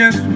just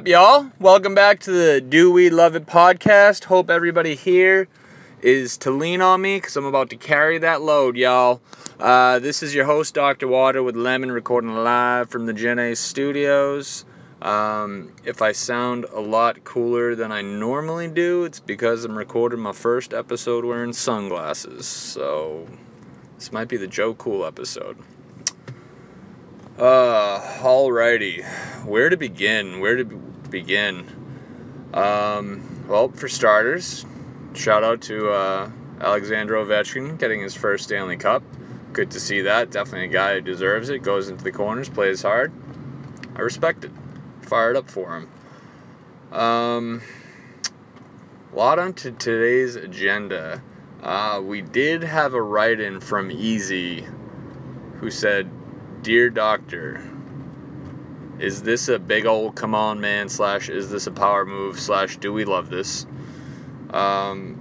up, y'all? Welcome back to the Do We Love It podcast. Hope everybody here is to lean on me because I'm about to carry that load, y'all. Uh, this is your host, Dr. Water, with Lemon, recording live from the Gen A studios. Um, if I sound a lot cooler than I normally do, it's because I'm recording my first episode wearing sunglasses. So, this might be the Joe Cool episode. Uh, alrighty. Where to begin? Where to begin? Um, well, for starters, shout out to uh, Alexander Ovechkin getting his first Stanley Cup. Good to see that. Definitely a guy who deserves it. Goes into the corners, plays hard. I respect it. Fired up for him. Um, a lot on to today's agenda. Uh, we did have a write in from Easy who said, Dear Doctor, is this a big old come on man slash is this a power move slash do we love this? Um,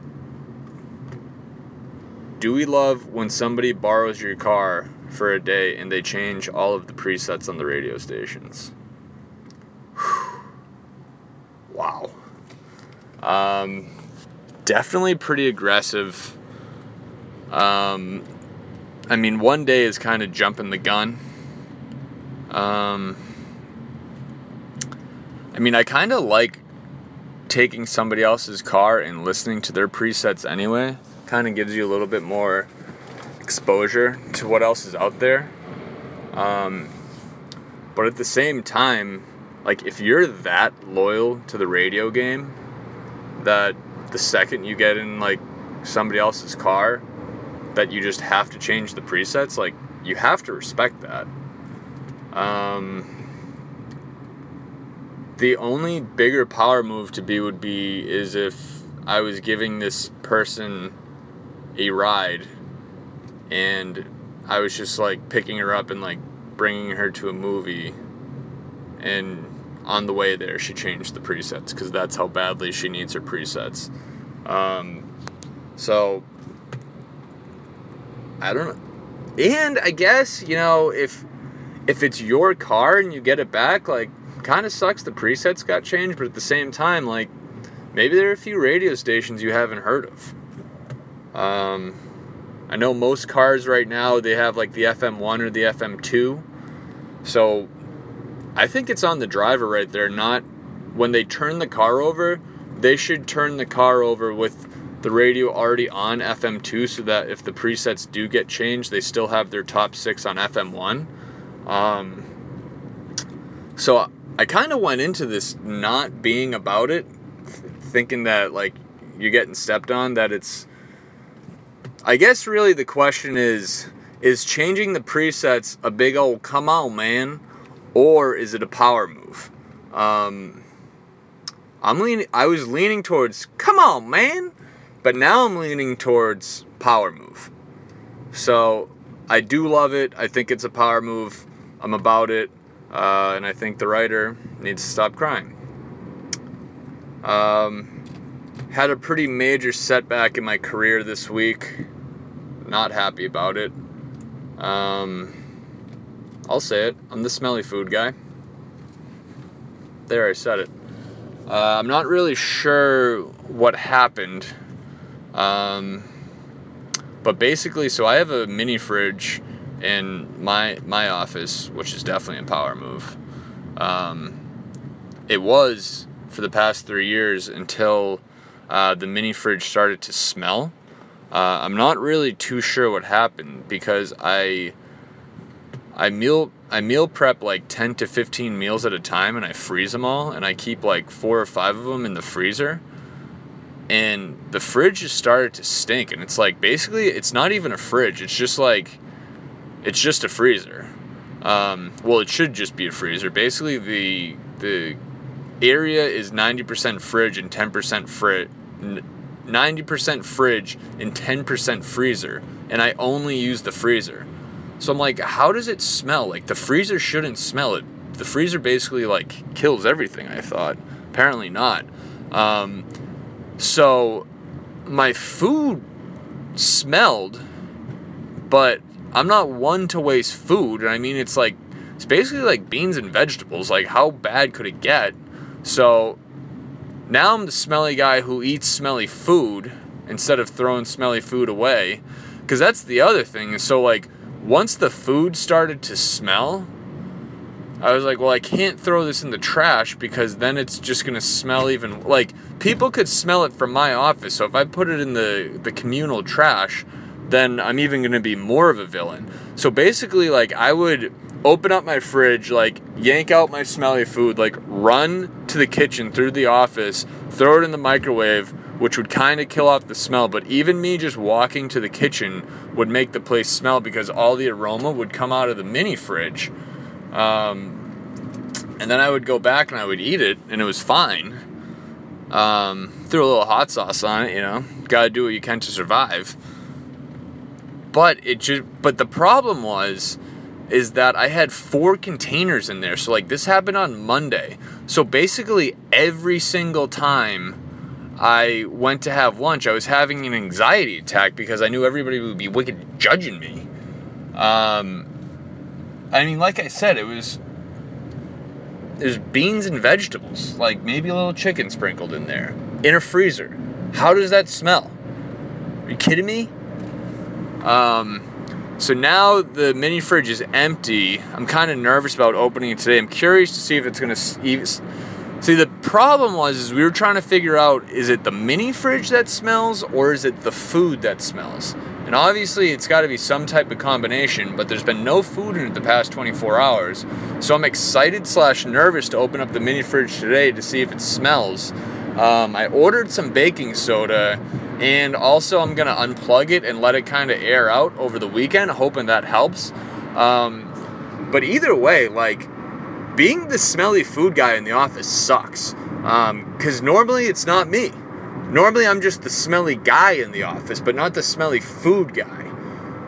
do we love when somebody borrows your car for a day and they change all of the presets on the radio stations? wow. Um, definitely pretty aggressive. Um, I mean, one day is kind of jumping the gun. Um, I mean, I kind of like taking somebody else's car and listening to their presets anyway. Kind of gives you a little bit more exposure to what else is out there. Um, but at the same time, like if you're that loyal to the radio game, that the second you get in like somebody else's car, that you just have to change the presets, like you have to respect that. Um, the only bigger power move to be would be is if I was giving this person a ride and I was just like picking her up and like bringing her to a movie. And on the way there she changed the presets because that's how badly she needs her presets. Um, so i don't know and i guess you know if if it's your car and you get it back like kind of sucks the presets got changed but at the same time like maybe there are a few radio stations you haven't heard of um, I know most cars right now they have like the FM1 or the FM2. So I think it's on the driver right there, not when they turn the car over, they should turn the car over with the radio already on FM2 so that if the presets do get changed, they still have their top 6 on FM1. Um, so I kind of went into this not being about it, th- thinking that like you're getting stepped on, that it's I guess really the question is is changing the presets a big old come on man or is it a power move? Um, I'm leaning I was leaning towards come on man, but now I'm leaning towards power move. So I do love it. I think it's a power move. I'm about it. Uh, and I think the writer needs to stop crying. Um, had a pretty major setback in my career this week. Not happy about it. Um, I'll say it. I'm the smelly food guy. There, I said it. Uh, I'm not really sure what happened. Um, but basically, so I have a mini fridge in my my office, which is definitely a power move. Um, it was for the past three years until uh, the mini fridge started to smell. Uh, I'm not really too sure what happened because I I meal I meal prep like 10 to 15 meals at a time and I freeze them all and I keep like four or five of them in the freezer. and the fridge just started to stink. And it's like basically, it's not even a fridge. It's just like, it's just a freezer. Um, well, it should just be a freezer. Basically, the the area is 90% fridge and 10% fridge. 90% fridge and 10% freezer, and I only use the freezer. So I'm like, how does it smell? Like the freezer shouldn't smell it. The freezer basically like kills everything. I thought. Apparently not. Um, so my food smelled, but I'm not one to waste food. I mean, it's like it's basically like beans and vegetables. Like how bad could it get? So now I'm the smelly guy who eats smelly food instead of throwing smelly food away. Because that's the other thing. So, like, once the food started to smell, I was like, well, I can't throw this in the trash because then it's just going to smell even. Like, people could smell it from my office. So, if I put it in the, the communal trash, then I'm even going to be more of a villain. So, basically, like, I would open up my fridge, like yank out my smelly food, like run to the kitchen through the office, throw it in the microwave, which would kind of kill off the smell. But even me just walking to the kitchen would make the place smell because all the aroma would come out of the mini fridge. Um, and then I would go back and I would eat it, and it was fine. Um, threw a little hot sauce on it, you know. Got to do what you can to survive. But it just, but the problem was is that I had four containers in there. So, like, this happened on Monday. So, basically, every single time I went to have lunch, I was having an anxiety attack because I knew everybody would be wicked judging me. Um, I mean, like I said, it was. There's beans and vegetables, like maybe a little chicken sprinkled in there, in a freezer. How does that smell? Are you kidding me? Um, so now the mini fridge is empty. I'm kind of nervous about opening it today. I'm curious to see if it's gonna see. See, the problem was is we were trying to figure out is it the mini fridge that smells or is it the food that smells? And obviously, it's got to be some type of combination. But there's been no food in it the past 24 hours, so I'm excited slash nervous to open up the mini fridge today to see if it smells. Um, I ordered some baking soda and also I'm gonna unplug it and let it kind of air out over the weekend, hoping that helps. Um, but either way, like being the smelly food guy in the office sucks. Because normally it's not me. Normally I'm just the smelly guy in the office, but not the smelly food guy.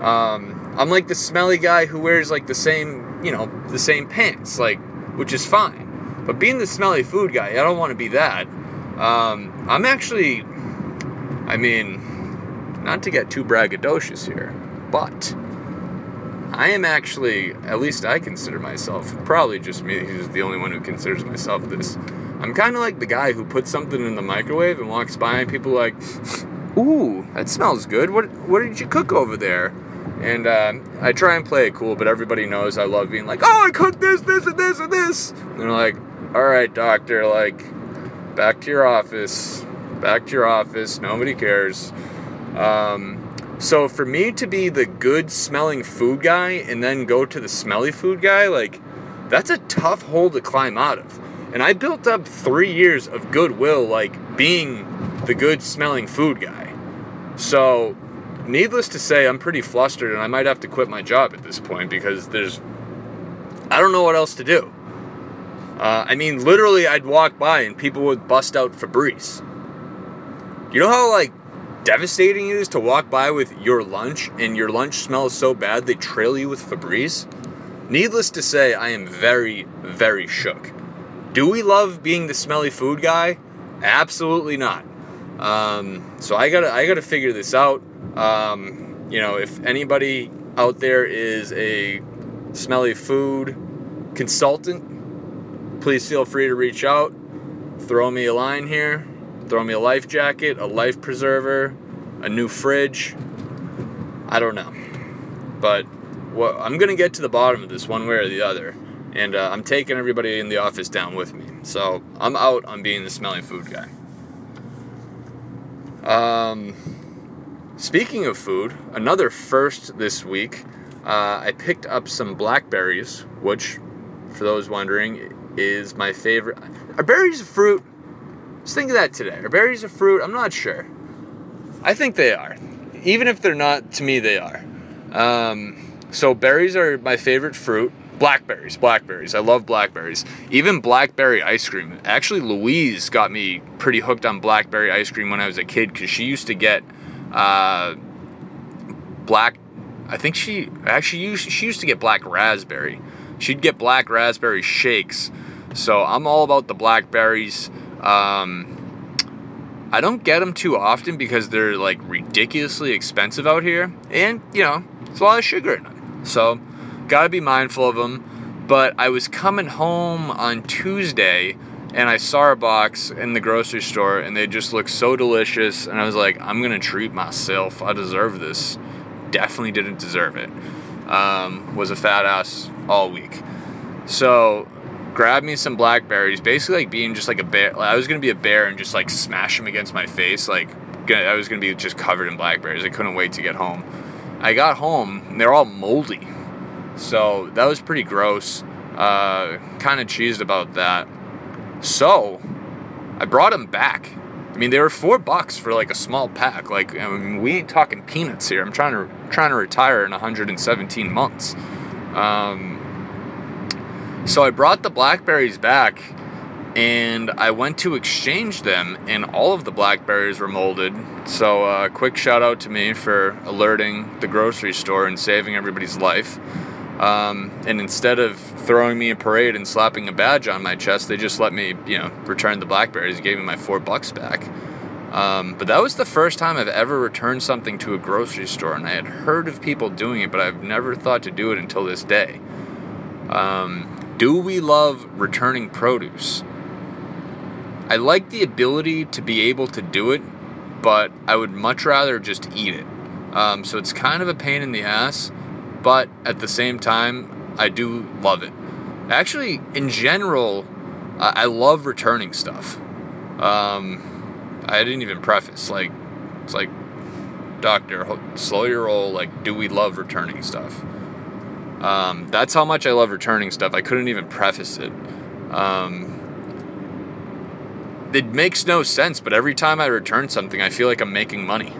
Um, I'm like the smelly guy who wears like the same, you know, the same pants, like, which is fine. But being the smelly food guy, I don't want to be that. Um, I'm actually, I mean, not to get too braggadocious here, but I am actually, at least I consider myself, probably just me, who's the only one who considers myself this. I'm kind of like the guy who puts something in the microwave and walks by and people like, ooh, that smells good. What, what did you cook over there? And uh, I try and play it cool, but everybody knows I love being like, oh, I cooked this, this, and this, and this. And they're like, all right, doctor, like, back to your office. Back to your office. Nobody cares. Um, so for me to be the good smelling food guy and then go to the smelly food guy, like, that's a tough hole to climb out of. And I built up three years of goodwill, like being the good smelling food guy. So, needless to say, I'm pretty flustered and I might have to quit my job at this point because there's, I don't know what else to do. Uh, I mean, literally, I'd walk by and people would bust out Febreze. You know how, like, devastating it is to walk by with your lunch and your lunch smells so bad they trail you with Febreze? Needless to say, I am very, very shook. Do we love being the smelly food guy? Absolutely not. Um, so I gotta, I gotta figure this out. Um, you know, if anybody out there is a smelly food consultant, please feel free to reach out. Throw me a line here. Throw me a life jacket, a life preserver, a new fridge. I don't know. But I'm going to get to the bottom of this one way or the other. And uh, I'm taking everybody in the office down with me. So I'm out on being the smelly food guy. Um, speaking of food, another first this week, uh, I picked up some blackberries, which, for those wondering, is my favorite. Are berries a fruit? Just think of that today. Are berries a fruit? I'm not sure. I think they are. Even if they're not, to me, they are. Um, so berries are my favorite fruit. Blackberries, blackberries. I love blackberries. Even blackberry ice cream. Actually, Louise got me pretty hooked on blackberry ice cream when I was a kid because she used to get uh, black. I think she actually used she used to get black raspberry. She'd get black raspberry shakes. So I'm all about the blackberries. Um, I don't get them too often because they're like ridiculously expensive out here, and you know, it's a lot of sugar in it. So, gotta be mindful of them. But I was coming home on Tuesday and I saw a box in the grocery store and they just looked so delicious, and I was like, I'm gonna treat myself. I deserve this. Definitely didn't deserve it. Um, was a fat ass all week. So grab me some blackberries, basically like being just like a bear. I was gonna be a bear and just like smash them against my face. Like I was gonna be just covered in blackberries. I couldn't wait to get home. I got home and they're all moldy, so that was pretty gross. Uh, kind of cheesed about that. So I brought them back. I mean, they were four bucks for like a small pack. Like, I mean, we ain't talking peanuts here. I'm trying to trying to retire in 117 months. Um, so I brought the blackberries back and I went to exchange them, and all of the blackberries were molded. So, uh, quick shout out to me for alerting the grocery store and saving everybody's life. Um, and instead of throwing me a parade and slapping a badge on my chest, they just let me, you know, return the blackberries gave me my four bucks back. Um, but that was the first time I've ever returned something to a grocery store, and I had heard of people doing it, but I've never thought to do it until this day. Um, do we love returning produce? I like the ability to be able to do it, but I would much rather just eat it. Um, so it's kind of a pain in the ass, but at the same time, I do love it. Actually, in general, I love returning stuff. Um, I didn't even preface like it's like doctor slow your roll like do we love returning stuff um, that's how much i love returning stuff. I couldn't even preface it. Um, it makes no sense but every time i return something i feel like i'm making money.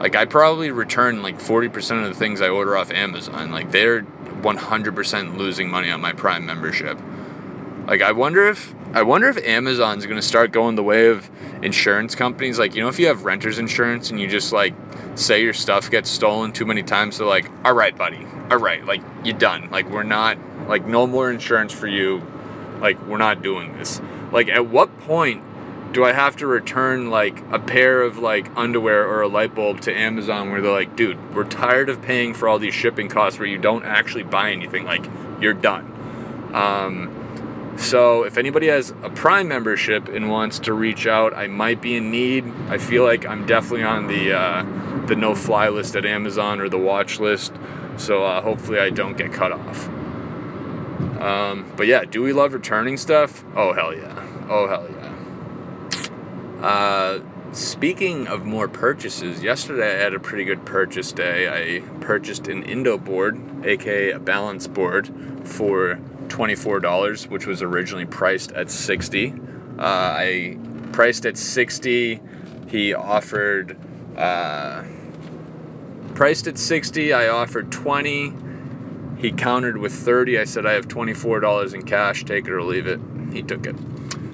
Like i probably return like 40% of the things i order off amazon. Like they're 100% losing money on my prime membership. Like I wonder if I wonder if Amazon's gonna start going the way of insurance companies. Like you know, if you have renters insurance and you just like say your stuff gets stolen too many times, they're like, "All right, buddy, all right, like you're done. Like we're not like no more insurance for you. Like we're not doing this. Like at what point do I have to return like a pair of like underwear or a light bulb to Amazon where they're like, dude, we're tired of paying for all these shipping costs where you don't actually buy anything. Like you're done. Um, so if anybody has a Prime membership and wants to reach out, I might be in need. I feel like I'm definitely on the uh, the no fly list at Amazon or the watch list. So uh, hopefully I don't get cut off. Um, but yeah, do we love returning stuff? Oh hell yeah! Oh hell yeah! Uh, speaking of more purchases, yesterday I had a pretty good purchase day. I purchased an Indo board, aka a balance board, for $24, which was originally priced at 60 uh, I priced at 60 He offered, uh, priced at 60 I offered 20 He countered with 30 I said, I have $24 in cash, take it or leave it. He took it.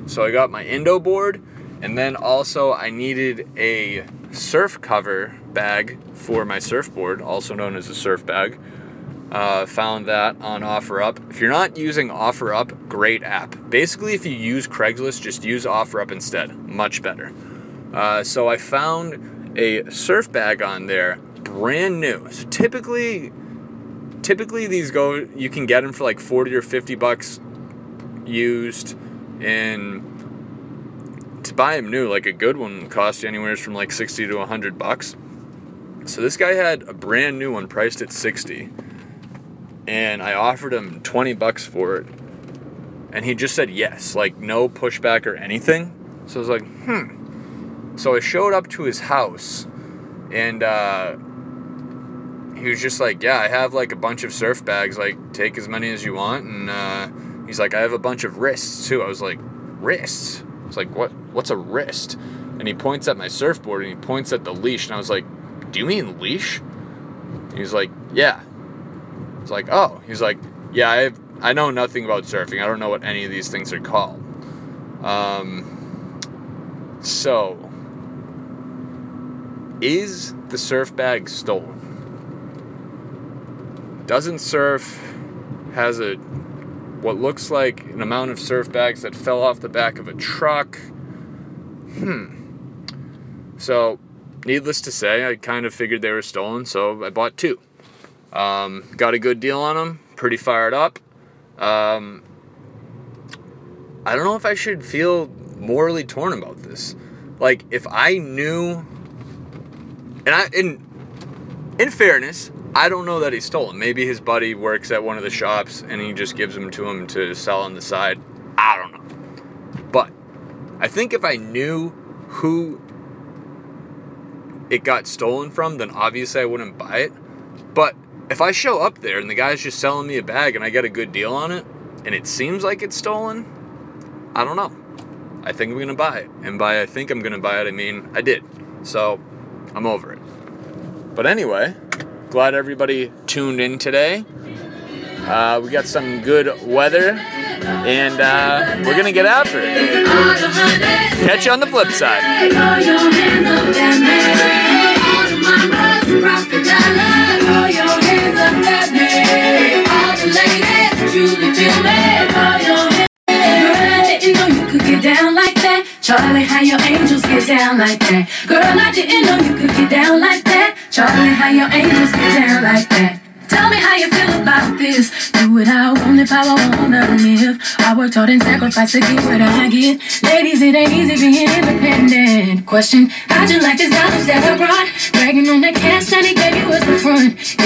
So I got my Indo board, and then also I needed a surf cover bag for my surfboard, also known as a surf bag. Uh, found that on OfferUp. If you're not using OfferUp, great app. Basically, if you use Craigslist, just use OfferUp instead. Much better. Uh, so I found a surf bag on there, brand new. So typically, typically these go. You can get them for like forty or fifty bucks used, and to buy them new, like a good one, cost you anywhere from like sixty to hundred bucks. So this guy had a brand new one priced at sixty and I offered him 20 bucks for it. And he just said yes, like no pushback or anything. So I was like, hmm. So I showed up to his house and uh, he was just like, yeah, I have like a bunch of surf bags, like take as many as you want. And uh, he's like, I have a bunch of wrists too. I was like, wrists? It's like, what? What's a wrist? And he points at my surfboard and he points at the leash, and I was like, do you mean leash? He's like, yeah. It's like, oh. He's like, yeah, I have, I know nothing about surfing. I don't know what any of these things are called. Um, so, is the surf bag stolen? Doesn't surf has a what looks like an amount of surf bags that fell off the back of a truck. Hmm. So, needless to say, I kind of figured they were stolen, so I bought two. Um, got a good deal on them. Pretty fired up. Um, I don't know if I should feel morally torn about this. Like, if I knew, and I, in, in fairness, I don't know that he stole them. Maybe his buddy works at one of the shops and he just gives them to him to sell on the side. I don't know. But I think if I knew who it got stolen from, then obviously I wouldn't buy it. If I show up there and the guy's just selling me a bag and I get a good deal on it and it seems like it's stolen, I don't know. I think I'm gonna buy it. And by I think I'm gonna buy it, I mean I did. So I'm over it. But anyway, glad everybody tuned in today. Uh, we got some good weather and uh, we're gonna get after it. Catch you on the flip side. Down like that. Girl, I didn't know you could get down like that. Charlie, how your angels get down like that. Tell me how you feel about this. Do it I want if I wanna live. I worked hard and sacrificed to get what I get. Ladies, it ain't easy being independent. Question, how'd you like this knowledge that I brought? Bragging on that cash that he gave you was the front.